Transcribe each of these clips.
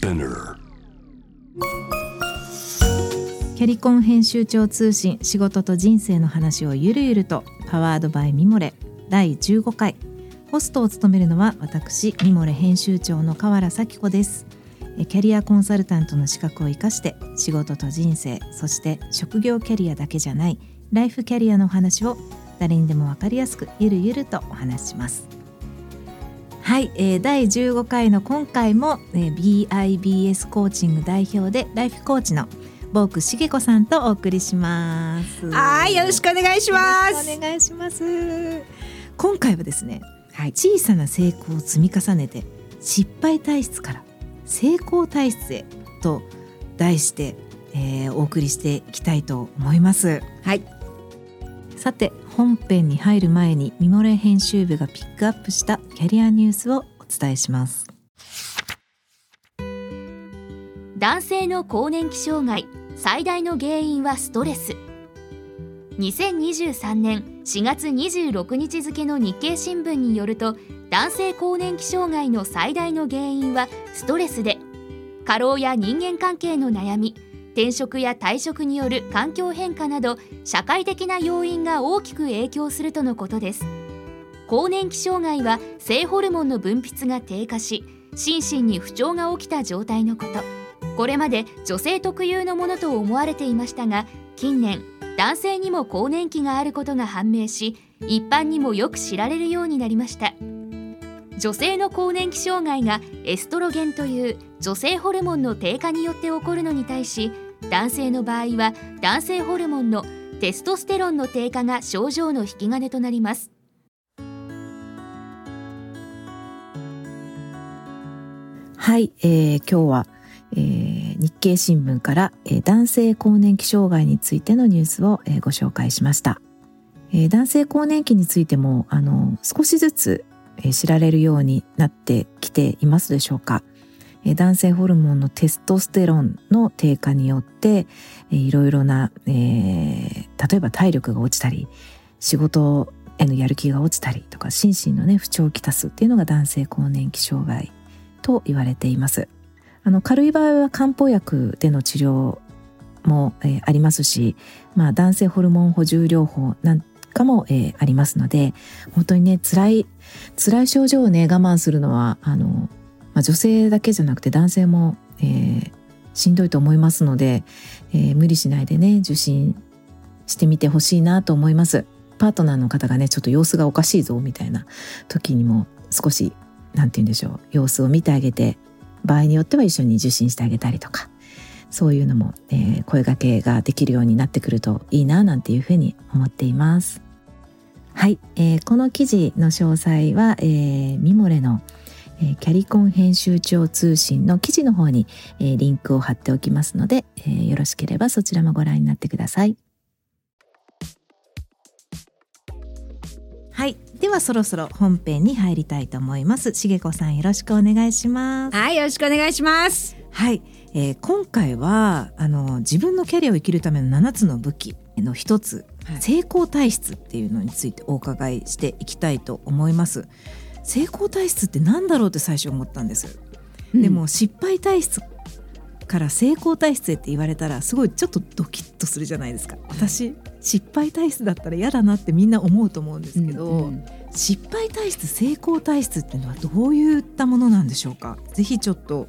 キャリコン編集長通信仕事と人生の話をゆるゆるとパワードバイミモレ。第15回。ホストを務めるのは私ミモレ編集長の河原咲子です。キャリアコンサルタントの資格を生かして仕事と人生そして職業キャリアだけじゃないライフキャリアの話を誰にでも分かりやすくゆるゆるとお話しします。はい、えー、第15回の今回も、えー BIBS コーチング代表でライフコーチのボークしげこさんとお送りします。はい、よろしくお願いします。お願いします。今回はですね、小さな成功を積み重ねて失敗体質から成功体質へと題して、えーお送りしていきたいと思います。はい、さて本編に入る前にミモレ編集部がピックアップしたキャリアニュースをお伝えします。男性の更年期障害最大の原因はストレス2023年4月26日付の日経新聞によると男性更年期障害の最大の原因はストレスで過労や人間関係の悩み転職や退職による環境変化など社会的な要因が大きく影響するとのことです。更年期障害は性ホルモンの分泌が低下し心身に不調が起きた状態のこと。これまで女性特有のものと思われていましたが近年男性にも更年期があることが判明し一般にもよく知られるようになりました。女性の更年期障害がエストロゲンという女性ホルモンの低下によって起こるのに対し男性の場合は男性ホルモンのテストステロンの低下が症状の引き金となります。はい、えー今日は、えー日経新聞から、えー男性更年期障害についてのニュースを、えーご紹介しました、えー男性更年期についてもあの少しずつ、知られるようになってきていますでしょうか、え男性ホルモンのテストステロンの低下によって、えーいろいろな、えー例えば体力が落ちたり仕事へのやる気が落ちたりとか心身のね不調をきたすっていうのが男性更年期障害と言われています。あの軽い場合は漢方薬での治療も、えーありますし、まあ、男性ホルモン補充療法なんかも、えーありますので本当にね辛い辛い症状をね我慢するのはあの、まあ、女性だけじゃなくて男性も、えーしんどいと思いますので、えー無理しないでね受診してみてほしいなと思います。パートナーの方がねちょっと様子がおかしいぞみたいな時にも少しなんて言うんでしょう様子を見てあげて場合によっては一緒に受診してあげたりとかそういうのも、えー声掛けができるようになってくるといいななんていうふうに思っています。はい、えーこの記事の詳細は、えーミモレの、えーキャリコン編集長通信の記事の方に、えーリンクを貼っておきますので、えーよろしければそちらもご覧になってください。はい、ではそろそろ本編に入りたいと思います。しげこさんよろしくお願いします。はい、よろしくお願いします。はい、えー今回はあの自分のキャリアを生きるための7つの武器の一つ、はい成功体質っていうのについてお伺いしていきたいと思います。成功体質って何だろうって最初思ったんです。でも失敗体質から成功体質へって言われたらすごいちょっとドキッとするじゃないですか。私失敗体質だったら嫌だなってみんな思うと思うんですけど、うんうん失敗体質成功体質っていうのはどういったものなんでしょうか？ぜひちょっと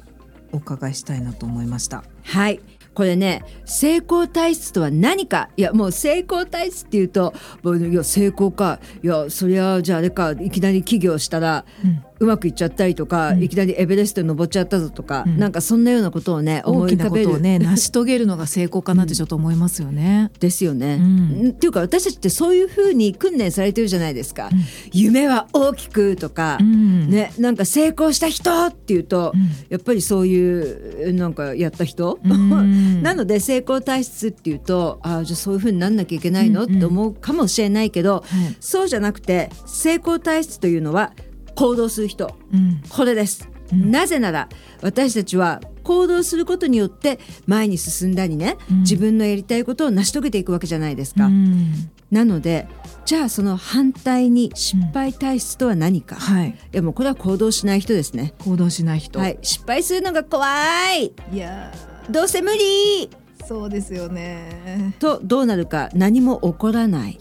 お伺いしたいなと思いました。はい。これね成功体質とは何か？いやもう成功体質っていうといや成功か。いやそりゃじゃああれか。いきなり起業したらうんうまくいっちゃったりとか、うん。いきなりエベレストに登っちゃったぞとか、うん。なんかそんなようなことをね思い浮かべる。ね 成し遂げるのが成功かなってちょっと思いますよね。ですよね。うん。っていうか私たちってそういうふうに訓練されてるじゃないですか。うん。夢は大きくとか、うん。ねなんか成功した人っていうと、うん。やっぱりそういうなんかやった人、うん。なので成功体質っていうとあーじゃあそういうふうになんなきゃいけないの、うんうんって思うかもしれないけど、はい。そうじゃなくて成功体質というのは行動する人。うん。これです、うん。なぜなら私たちは行動することによって前に進んだりね、うん。自分のやりたいことを成し遂げていくわけじゃないですか、うん。なのでじゃあその反対に失敗体質とは何か、いはい。やもうこれは行動しない人ですね。行動しない人、はい。失敗するのが怖い。いやどうせ無理そうですよね。とどうなるか何も起こらない。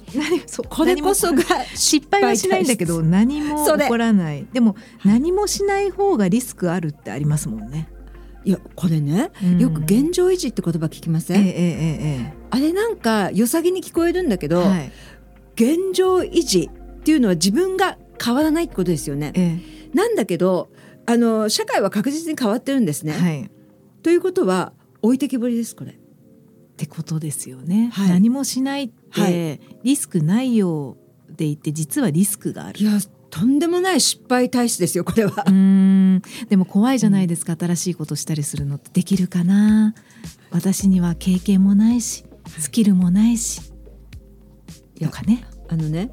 これこそが失敗はしないんだけど何も起こらない。でも何もしない方がリスクあるってありますもんね、いやこれねよく現状維持って言葉聞きません、ええええあれなんか良さげに聞こえるんだけど、ええはい。現状維持っていうのは自分が変わらないってことですよね。えなんだけどあの社会は確実に変わってるんですね。えはい。ということは置いてきぼりですこれ。ってことですよね、はい。何もしないって、はリスクないようでいて実はリスクがある。いやとんでもない失敗体質ですよこれは。う。ーん。でも怖いじゃないですか、新しいことしたりするのって。できるかな？私には経験もないしスキルもないし。とかね。あのね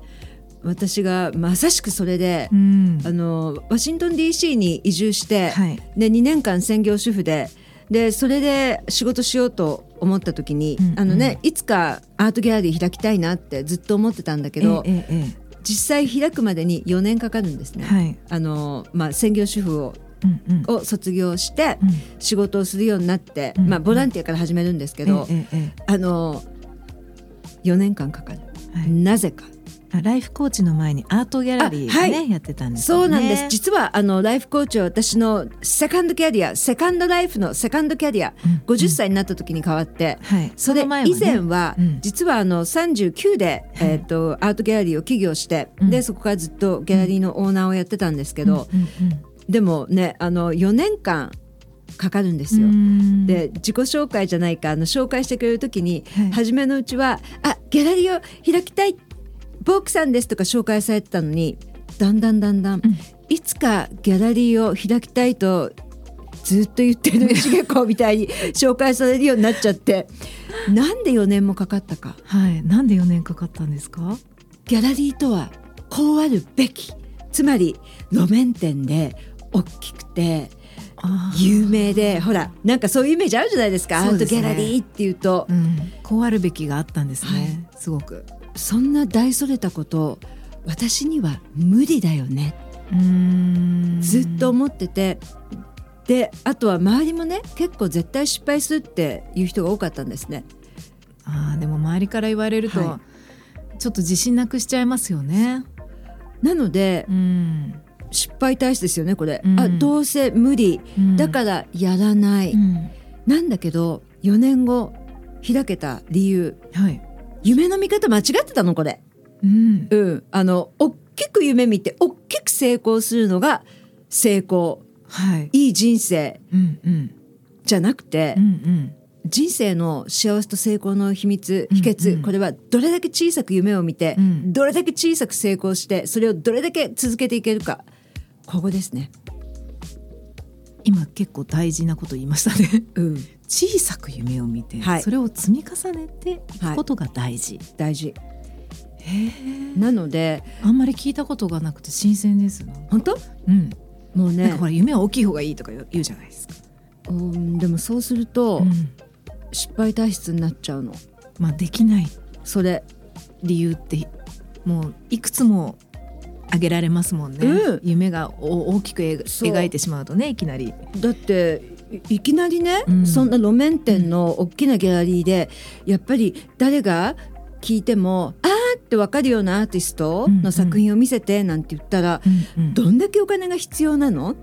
私がまさしくそれで、うん。あのワシントン DC に移住して、はい。で2年間専業主婦ででそれで仕事しようと思った時に、うんうんあのねいつかアートギャラリー開きたいなってずっと思ってたんだけど、えええ実際開くまでに4年かかるんですね。えはい。あのまあ、専業主婦をうんうん。を卒業してうん。仕事をするようになって、うんまあ、ボランティアから始めるんですけど、ええええあの4年間かかる、はい。なぜか。あライフコーチの前にアートギャラリーあはね、い。やってたんですよね。そうなんです。実はあのライフコーチは私のセカンドキャリアセカンドライフのセカンドキャリア、うん50歳になった時に変わって、はい。それの前はね以前は、うん。実はあの39で、えー、とアートギャラリーを起業して、うん。でそこからずっとギャラリーのオーナーをやってたんですけど、うんうんでもねあの4年間かかるんですうんよ。うん。で自己紹介じゃないかあの紹介してくれる時に、はい。初めのうちは「あギャラリーを開きたいボークさんです」とか紹介されてたのにだんだんだんだん、うんいつかギャラリーを開きたいとずっと言ってるしげ子みたいに紹介されるようになっちゃってなんで4年もかかったかはい。なんで4年かかったんですか？ギャラリーとはこうあるべきつまり路面店で大きくて有名でほらなんかそういうイメージあるじゃないですかアートギャラリーっていうとうん。こうあるべきがあったんですね。すごく。そんな大それたこと私には無理だよね。ずっと思ってて。であとは周りもね結構絶対失敗するっていう人が多かったんですね。あーでも周りから言われると、はちょっと自信なくしちゃいますよね。なのでうん。失敗体質ですよねこれ、うん。あどうせ無理。だからやらない、うん。なんだけど4年後開けた理由。はい。夢の見方間違ってたのこれうん。うんあの大きく夢見て大きく成功するのが成功はい。いい人生うんうんじゃなくて、うんうん。人生の幸せと成功の秘密うん秘訣、うんこれはどれだけ小さく夢を見て、うんどれだけ小さく成功してそれをどれだけ続けていけるかここですね。今結構大事なこと言いましたね。うん、小さく夢を見て、はいそれを積み重ねていくことが大事。大事へえ。なのであんまり聞いたことがなくて新鮮ですな。本当？うん。もうねなんかほら夢は大きい方がいいとか言うじゃないですか。うんでもそうすると、うん失敗体質になっちゃうのまあできないそれ理由ってもういくつも挙げられますもんね。うん夢がお大きく描いてしまうとねいきなり。だっていいきなりね、うん。そんな路面店の大きなギャラリーでやっぱり誰が聞いても「あー」って分かるようなアーティストの作品を見せてなんて言ったら、うんうん。どんだけお金が必要なの？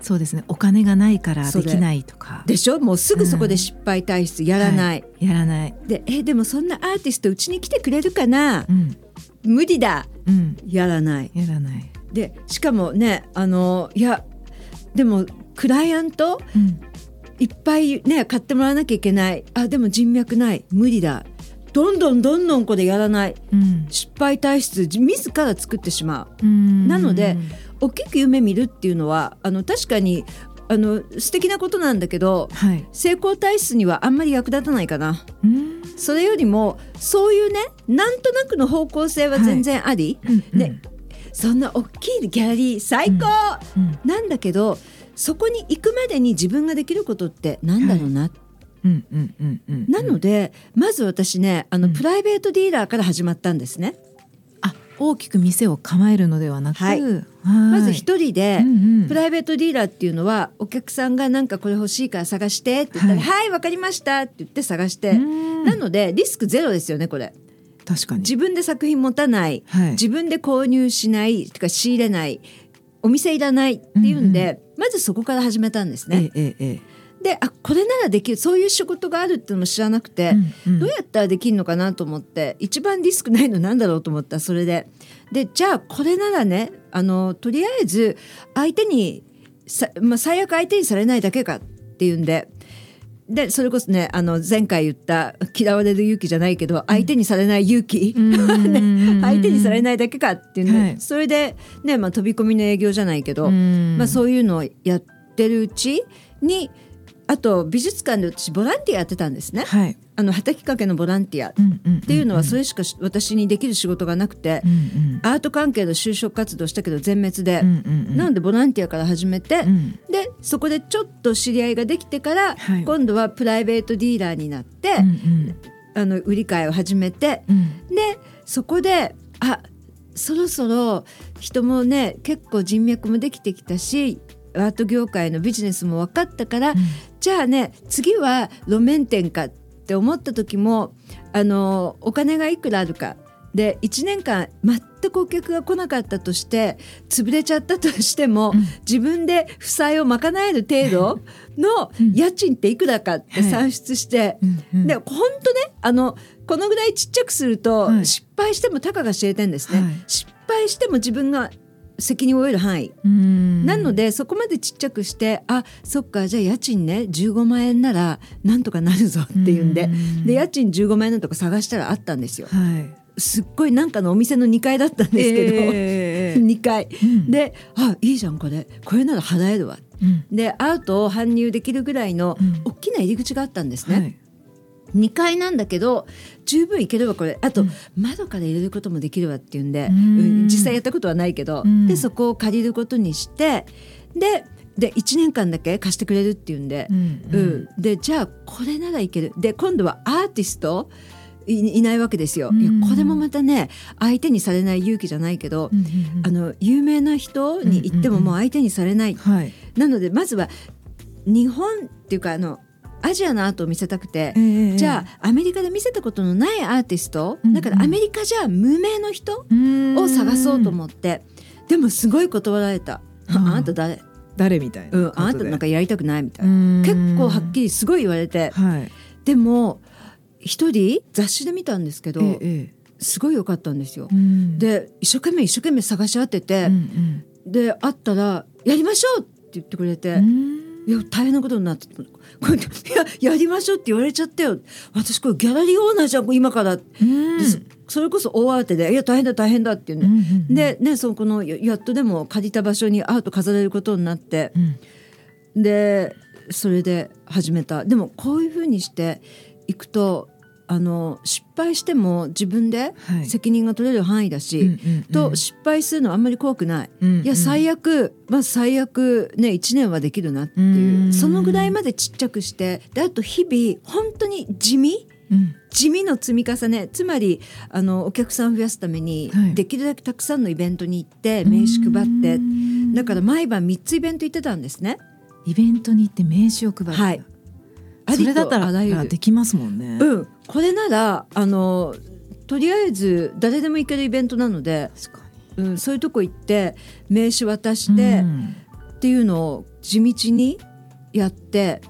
そうですね。お金がないからできないとか。でしょ？もうすぐそこで失敗体質やらない、やらない。でえでもそんなアーティストうちに来てくれるかな？うん。無理だ。うん。やらない。やらない。でしかもねあのいやでもクライアントうん。いっぱいね買ってもらわなきゃいけない。あでも人脈ない。無理だ。どんどんどんどんこれやらない。うん。失敗体質自ら作ってしまう。うん。なので大きく夢見るっていうのはあの確かにあの素敵なことなんだけどはい。成功体質にはあんまり役立たないかな。うん。それよりもそういうねなんとなくの方向性は全然あり、うんねそんな大きいギャラリー最高、うん。なんだけどそこに行くまでに自分ができることってなんだろうな、うん。うん。うん。うん。なのでまず私ねあのうん。プライベートディーラーから始まったんですね。あ大きく店を構えるのではなく、はい。はい。まず一人で、うんうん。プライベートディーラーっていうのはお客さんがなんかこれ欲しいから探してって言ったら「ははいわ、かりました」って言って探して、うん。なのでリスクゼロですよねこれ。確かに。自分で作品持たないはい。自分で購入しないとか仕入れないお店いらないっていうんで、まずそこから始めたんですね。ええええであこれならできるそういう仕事があるっていうのも知らなくて、うんうんどうやったらできるのかなと思って一番リスクないのなんだろうと思ったそれででじゃあこれならねあのとりあえず相手にさ、まあ、最悪相手にされないだけかっていうんで。でそれこそねあの前回言った嫌われる勇気じゃないけど相手にされない勇気、ね相手にされないだけかっていうの、はい。それで、ねまあ、飛び込みの営業じゃないけど、うん。まあ、そういうのをやってるうちにあと美術館で私ボランティアやってたんですね。はいあの畑かけのボランティアっうんうんていうのはそれれしかし私にできる仕事がなくて、うんうんアート関係の就職活動したけど全滅で、うんうんうん。なのでボランティアから始めて、うん。でそこでちょっと知り合いができてから、はい。今度はプライベートディーラーになって、うんうんあの売り買いを始めてうん。でそこであそろそろ人もね結構人脈もできてきたしアート業界のビジネスも分かったから、じゃあね次は路面店かって思った時もあのお金がいくらあるか。で1年間全くお客が来なかったとして潰れちゃったとしても、うん。自分で負債を賄える程度のうん。家賃っていくらかって算出して、うん。うん。で本当ねあのこのぐらいちっちゃくすると、はい。失敗してもたかが知れてんですね、はい。失敗しても自分が責任を負える範囲、うん。なのでそこまでちっちゃくしてあそっかじゃあ家賃ね15万円ならなんとかなるぞっていうんで、うん。で家賃15万円のとこ探したらあったんですよ。はい。すっごいなんかのお店の2階だったんですけど、ええ 2階。うん。であいいじゃんこれ。これなら払えるわ。うん。でアートを搬入できるぐらいのうん。大きな入り口があったんですね、はい2階なんだけど十分いけるわこれ。あと、うん。窓から入れることもできるわっていうんで、うん。うん実際やったことはないけど、うん。でそこを借りることにしてでで1年間だけ貸してくれるっていうんでう、ん。うん。でじゃあこれならいける。で今度はアーティストいいないわけですよ、いやうんこれもまたね相手にされない勇気じゃないけど、うんうんあの有名な人に言ってももう相手にされない、はい。なのでまずは日本っていうかあのアジアのアートを見せたくて、ええじゃあアメリカで見せたことのないアーティスト、うんうん。だからアメリカじゃ無名の人うん。を探そうと思って、でもすごい断られた「うん。ああんた誰？誰みたいな。うん、あなたなんかやりたくない」みたいな、な結構はっきりすごい言われてはい。でも一人雑誌で見たんですけど、ええええ。すごい良かったんですよ。うん。で一生懸命一生懸命探し当ててう、んで会ったら「やりましょう!」って言ってくれて。うんいや大変なことになってた。こうやっていややりましょうって言われちゃったよ。私これギャラリーオーナーじゃん今から、うん。でそれこそ大慌てで「いや大変だ大変だ」っていうね、うんうんでねそのこのややっとでも借りた場所にアート飾れることになって。うん。でそれで始めた。でもこういうふうにしていくとあの失敗しても自分ではい。責任が取れる範囲だし、うんうんうん。と失敗するのはあんまり怖くない。うんいや最悪まあ最悪ね1年はできるなっていう。うんそのぐらいまでちっちゃくしてであと日々本当に地味うん。地味の積み重ねつまりあのお客さんを増やすために、はい。できるだけたくさんのイベントに行って名刺配って。うん。だから毎晩3つイベント行ってたんですね。イベントに行って名刺を配る。はいそれだったらできますもんね。うん、これならあのとりあえず誰でも行けるイベントなので、うん、そういうとこ行って名刺渡しにて、うん。っていうのを地道にやって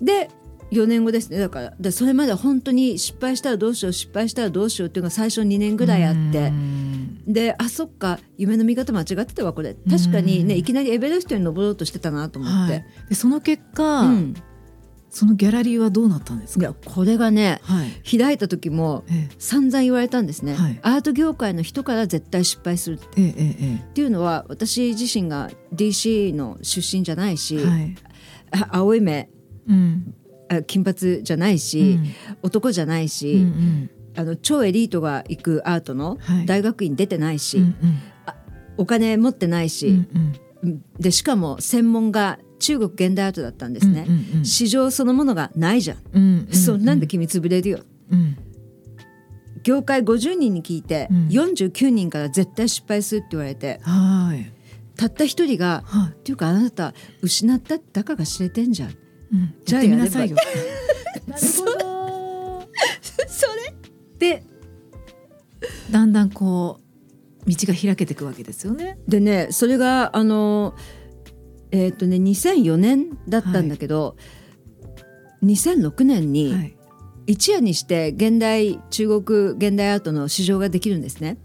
で4年後ですね。だからでそれまで本当に失敗したらどうしよう失敗したらどうしようっていうのが最初2年ぐらいあって。うん。であそっか夢の見方間違ってたわこれ。確かにねいきなりエベレストに登ろうとしてたなと思って、はい。でその結果、うん、そのギャラリーはどうなったんですか？いやこれがねはい。開いた時もえ散々言われたんですね、はい。アート業界の人から絶対失敗するっええええていうのは私自身が DC の出身じゃないし、ええはい。あ青い目うん。あ金髪じゃないし、男じゃないし、うんうん。あの超エリートが行くアートのはい。大学院出てないし、うんうん。お金持ってないし、うんうんうん。でしかも専門が中国現代アートだったんですね、うんうんうん。市場そのものがないじゃん、うんうんそんなんで君潰れるよ。うん。業界50人に聞いて、うん。49人から絶対失敗するって言われてはい。たった一人がはい。っていうかあなた失ったってたかが知れてんじゃん。うん。じゃあやってみなさいよ。なるほどそれ。でだんだんこう道が開けていくわけですよね。でねそれがあのえっ、とね2004年だったんだけど、2006年に、はい。一夜にして現代中国現代アートの市場ができるんですね。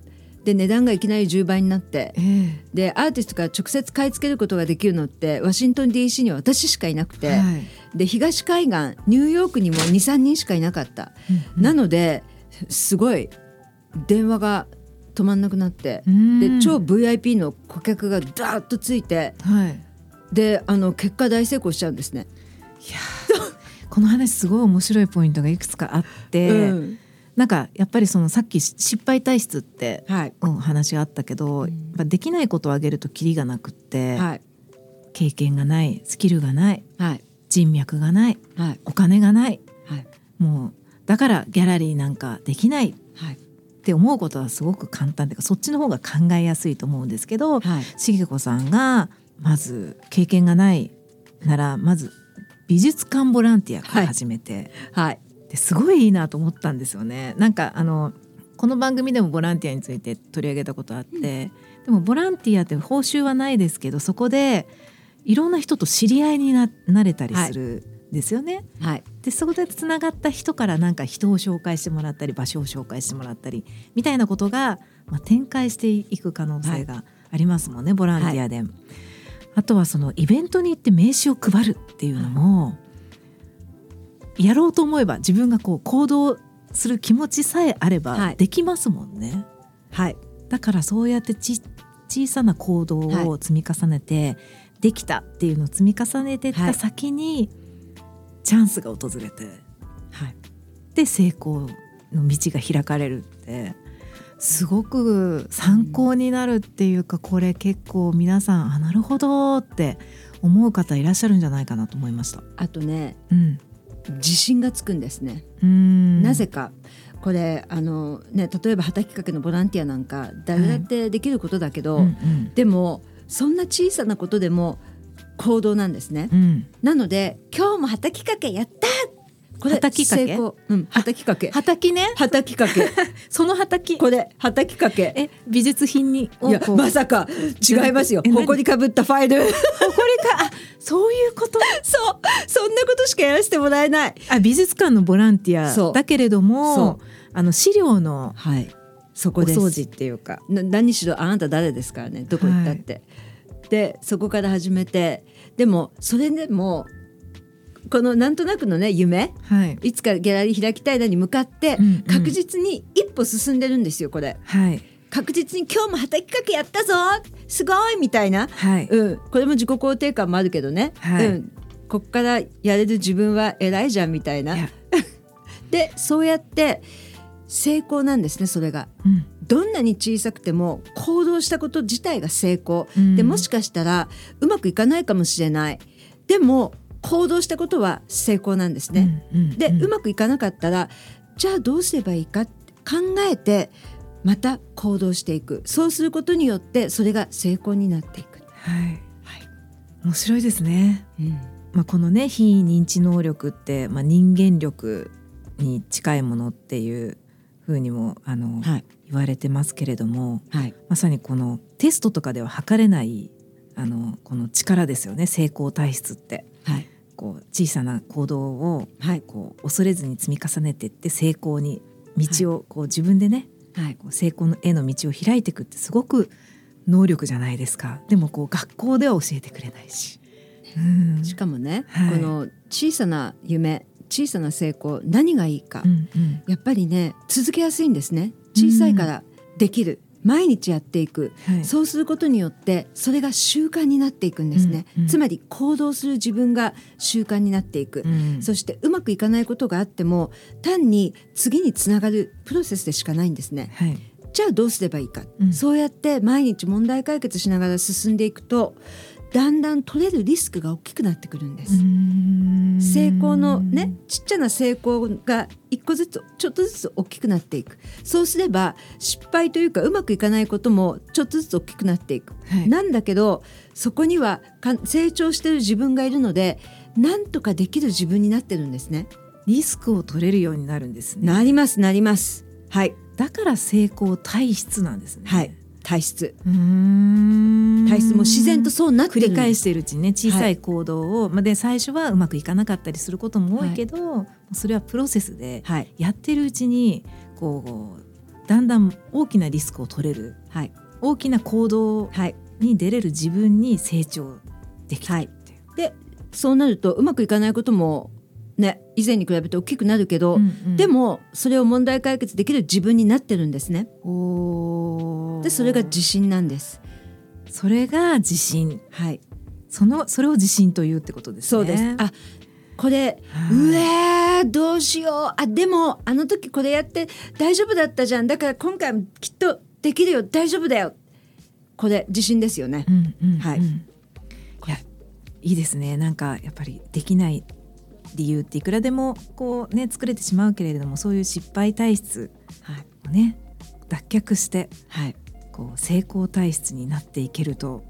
で値段がいきなり10倍になってええ。でアーティストから直接買い付けることができるのってワシントン DC には私しかいなくて、はい。で東海岸ニューヨークにも23人しかいなかった、なのですごい電話が止まんなくなって、うん。で超 VIP の顧客がダーッとついてはいであの結果大成功しちゃうんですね。いやー。この話すごい面白いポイントがいくつかあって、うん。なんかやっぱりそのさっき失敗体質ってはい。うん話があったけど、やっぱできないことをあげるとキリがなくって、はい。経験がないスキルがないはい。人脈がないはい。お金がないはい。もうだからギャラリーなんかできないはい。って思うことはすごく簡単でそっちの方が考えやすいと思うんですけどはい。茂子さんがまず経験がないならまず美術館ボランティアから始めて、はい。ですごいいいなと思ったんですよね。なんかあのこの番組でもボランティアについて取り上げたことあって、でもボランティアって報酬はないですけどそこでいろんな人と知り合いにななれたりするんですよね。はい。でそこでつながった人からなんか人を紹介してもらったり場所を紹介してもらったりみたいなことが、まあ、展開していく可能性がありますもんね、ボランティアで。あとはそのイベントに行って名刺を配るっていうのも、やろうと思えば自分がこう行動する気持ちさえあれはい。ばできますもんね。はい。だからそうやってち小さな行動を積み重ねて、できたっていうのを積み重ねていった先に、チャンスが訪れてはい。で成功の道が開かれるってすごく参考になるっていうか、これ結構皆さんあなるほどって思う方いらっしゃるんじゃないかなと思いました。あとねうん、自信がつくんですね。うんなぜかこれあのね例えば畑きかけのボランティアなんか誰だってできることだけど、うんうんでもそんな小さなことでも行動なんですね。うんなので今日も畑きかけやったこれ畑きかけ？うん。畑きかけ。畑ね？畑きかけ。その畑。これ畑きかけ。え美術品にいやまさか違いますよ。ほこりかぶったファイル。これか？あそういうこと？そう。そんなことしかやらせてもらえない。あ美術館のボランティアだけれどそもあの資料のはい。そおこです。掃除っていうか。な何しろあなた誰ですからね。どこ行ったって。でそこから始めて。でもそれでもこのなんとなくのね夢。はい。いつかギャラリー開きたいなに向かって確実に一歩進んでるんですよこれ。はい。確実に今日も働きかけやったぞ。すごいみたいな、はい、うん、これも自己肯定感もあるけどね、はい。うん、こっからやれる自分は偉いじゃんみたいな。でそうやって成功なんですねそれが。うん。どんなに小さくても行動したこと自体が成功、うん。でもしかしたらうまくいかないかもしれない。でも行動したことは成功なんですね。うんうんで、うん。うまくいかなかったらじゃあどうすればいいか考えてまた行動していく。そうすることによってそれが成功になっていく。はい。はい。面白いですね。うん。まあ、このね非認知能力って、まあ、人間力に近いものっていうふうにもあの、はい。言われてますけれどもはい。まさにこのテストとかでは測れないあのこの力ですよね。成功体質って。はいこう小さな行動をはいこう恐れずに積み重ねていって成功に道をこう自分でねはい。こう成功のへの道を開いていくってすごく能力じゃないですか。でもこう学校では教えてくれないし、うん。しかもね、はい。この小さな夢小さな成功何がいいか、うんうん。やっぱりね続けやすいんですね。小さいからできる、毎日やっていく。はい。そうすることによってそれが習慣になっていくんですね、うんうん。つまり行動する自分が習慣になっていく、うん。そしてうまくいかないことがあっても単に次につながるプロセスでしかないんですね。はい。じゃあどうすればいいか、うん。そうやって毎日問題解決しながら進んでいくとだんだん取れるリスクが大きくなってくるんです。うん。成功のねちっちゃな成功が一個ずつちょっとずつ大きくなっていく。そうすれば失敗というかうまくいかないこともちょっとずつ大きくなっていく、はい。なんだけどそこにはか成長してる自分がいるのでなんとかできる自分になってるんですね。リスクを取れるようになるんですね。なりますなります。はい。だから成功体質なんですね。はい体質。体質も自然とそうなってる。繰り返てしているうちにね小さい行動を、まあで最初はうまくいかなかったりすることも多いけど、それはプロセスではい。やってるうちにこうだんだん大きなリスクを取れるはい。大きな行動はい。に出れる自分に成長できるはいっていう。でそうなるとうまくいかないこともね以前に比べて大きくなるけど、うんうん。でもそれを問題解決できる自分になってるんですね。でそれが自信なんです。それが自信。はい。そのそれを自信というってことですね。そうです。あこれはい。うえーどうしよう。あでもあの時これやって大丈夫だったじゃん。だから今回もきっとできるよ。大丈夫だよ。これ自信ですよね。うんうんうん。はい。いやいいですね。なんかやっぱりできない理由っていくらでもこうね作れてしまうけれどもそういう失敗体質はいをね脱却してはい。こう成功体質になっていけると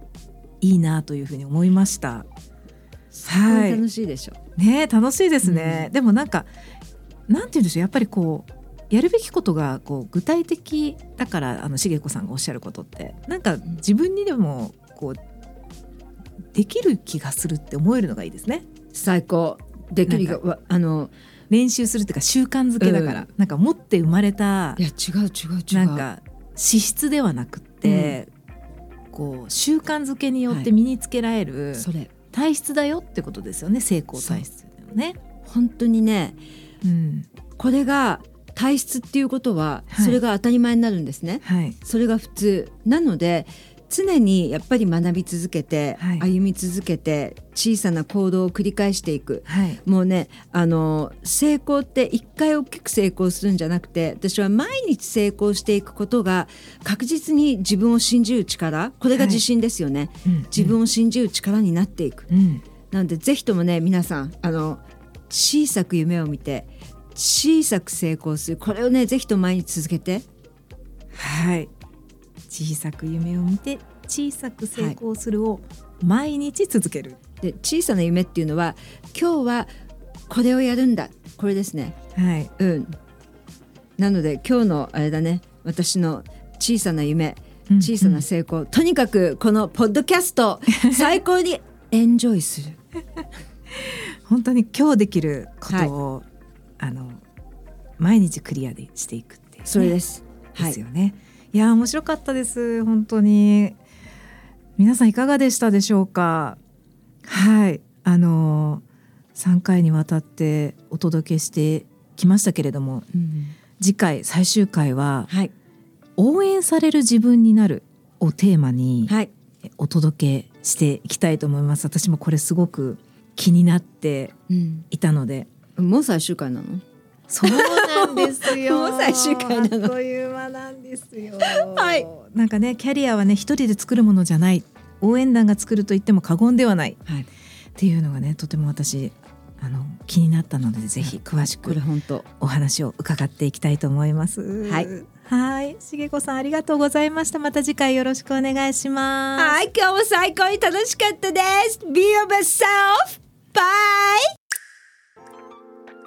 いいなというふうに思いました。はい。楽しいでしょ。ね楽しいですね、うん。でもなんかなんて言うんでしょうやっぱりこうやるべきことがこう具体的だからあの茂子さんがおっしゃることってなんか自分にでもこうできる気がするって思えるのがいいですね。最高できるがわあの練習するっていうか習慣づけだから、うん。なんか持って生まれたいや違う違う違う。なんか資質ではなくって、こう習慣づけによって身につけられるそれ。体質だよってことですよね成功体質だよね。本当にねうん。これが体質っていうことははい。それが当たり前になるんですね、はい。それが普通。なので常にやっぱり学び続けて、はい。歩み続けて小さな行動を繰り返していく。はい。もうねあの成功って一回大きく成功するんじゃなくて私は毎日成功していくことが確実に自分を信じる力これが自信ですよね、うん。自分を信じる力になっていく、うん。なのでぜひともね皆さんあの小さく夢を見て小さく成功する。これをねぜひとも毎日続けて。はい小さく夢を見て小さく成功するを毎日続ける。で小さな夢っていうのは今日はこれをやるんだ。これですね。はい。うん。なので今日のあれだね。私の小さな夢うん小さな成功、とにかくこのポッドキャスト 最高にエンジョイする。本当に今日できることを、あの毎日クリアでしていくっていうね、それです、はい。ですよね。いや面白かったです。本当に。皆さんいかがでしたでしょうか？はい。あの3回にわたってお届けしてきましたけれどもうん次回最終回ははい。応援される自分になるをテーマにはい。お届けしていきたいと思います。私もこれすごく気になってうん。いたので。もう最終回なの？そうなんですよ。もう最終回なの。という間なんですよ。はい。なんかね、キャリアはね、一人で作るものじゃない。応援団が作ると言っても過言ではない。はいっていうのがね、とても私。あの気になったので、ぜひ詳しく本当お話を伺っていきたいと思います。はい。はい、しげこさん、ありがとうございました。また次回よろしくお願いします。はい今日も最高に楽しかったです Be yourself! Bye!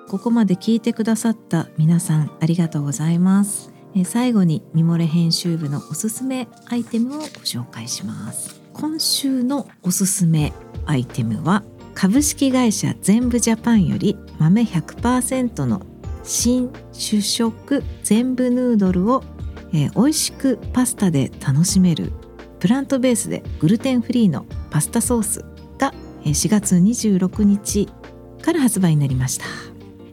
ここまで聞いてくださった皆さんありがとうございます。最後にミモレ編集部のおすすめアイテムをご紹介します。今週のおすすめアイテムは株式会社全部ジャパンより豆100%の新主食全部ヌードルを、えー美味しくパスタで楽しめるプラントベースでグルテンフリーのパスタソースが4月26日から発売になりました。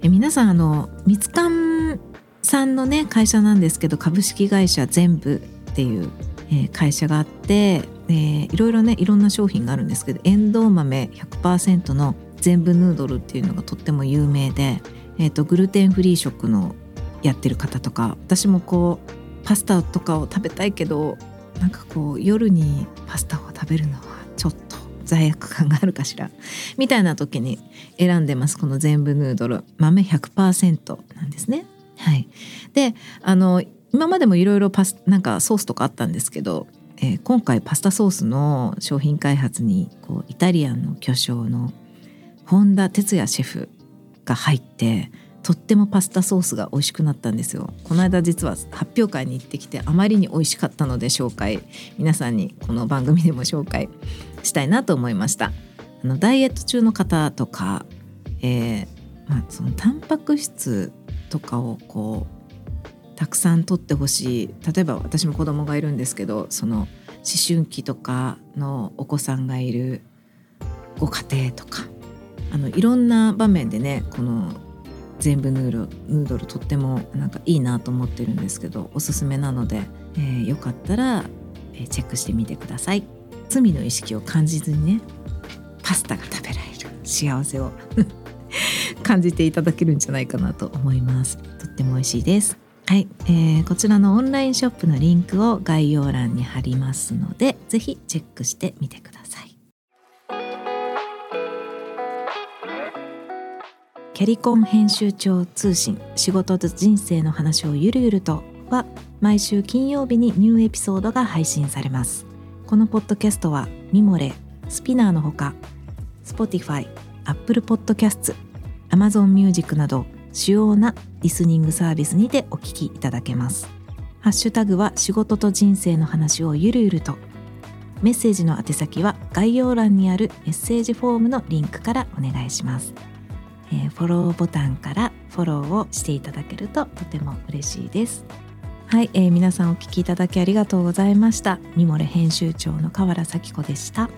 皆さんあのミツカンさんのね会社なんですけど株式会社全部っていう、えー会社があって、えーいろいろねいろんな商品があるんですけどエンドウ豆100%の全部ヌードルっていうのがとっても有名で、えー、とグルテンフリー食のやってる方とか私もこうパスタとかを食べたいけどなんかこう夜にパスタを食べるのはちょっと罪悪感があるかしらみたいな時に選んでますこの全部ヌードル豆100%なんですね。はい、であの今までもいろいろパスなんかソースとかあったんですけど、えー、今回パスタソースの商品開発にこうイタリアンの巨匠の本田哲也シェフが入ってとってもパスタソースが美味しくなったんですよ。この間実は発表会に行ってきてあまりに美味しかったので紹介皆さんにこの番組でも紹介したいなと思いました。あのダイエット中の方とか、えーまあ、そのタンパク質とかをこうたくさん取ってほしい。例えば私も子供がいるんですけどその思春期とかのお子さんがいるご家庭とかあのいろんな場面でねこの全部ヌードルヌードルとってもなんかいいなと思ってるんですけどおすすめなので、えー、よかったら、え、チェックしてみてください。罪の意識を感じずにねパスタが食べられる。幸せを。感じていただけるんじゃないかなと思います。とっても美味しいです。はい、えー、こちらのオンラインショップのリンクを概要欄に貼りますのでぜひチェックしてみてください。キャリコン編集長通信仕事と人生の話をゆるゆるとは毎週金曜日にニューエピソードが配信されます。このポッドキャストはミモレスピナーのほか Spotify、Apple Podcasts、Amazon Music など主要なリスニングサービスにてお聞きいただけます。ハッシュタグは仕事と人生の話をゆるゆると。メッセージの宛先は概要欄にあるメッセージフォームのリンクからお願いします。えー、フォローボタンからフォローをしていただけるととても嬉しいです。はい、えー、皆さんお聞きいただきありがとうございました。ミモレ編集長の河原咲子でした。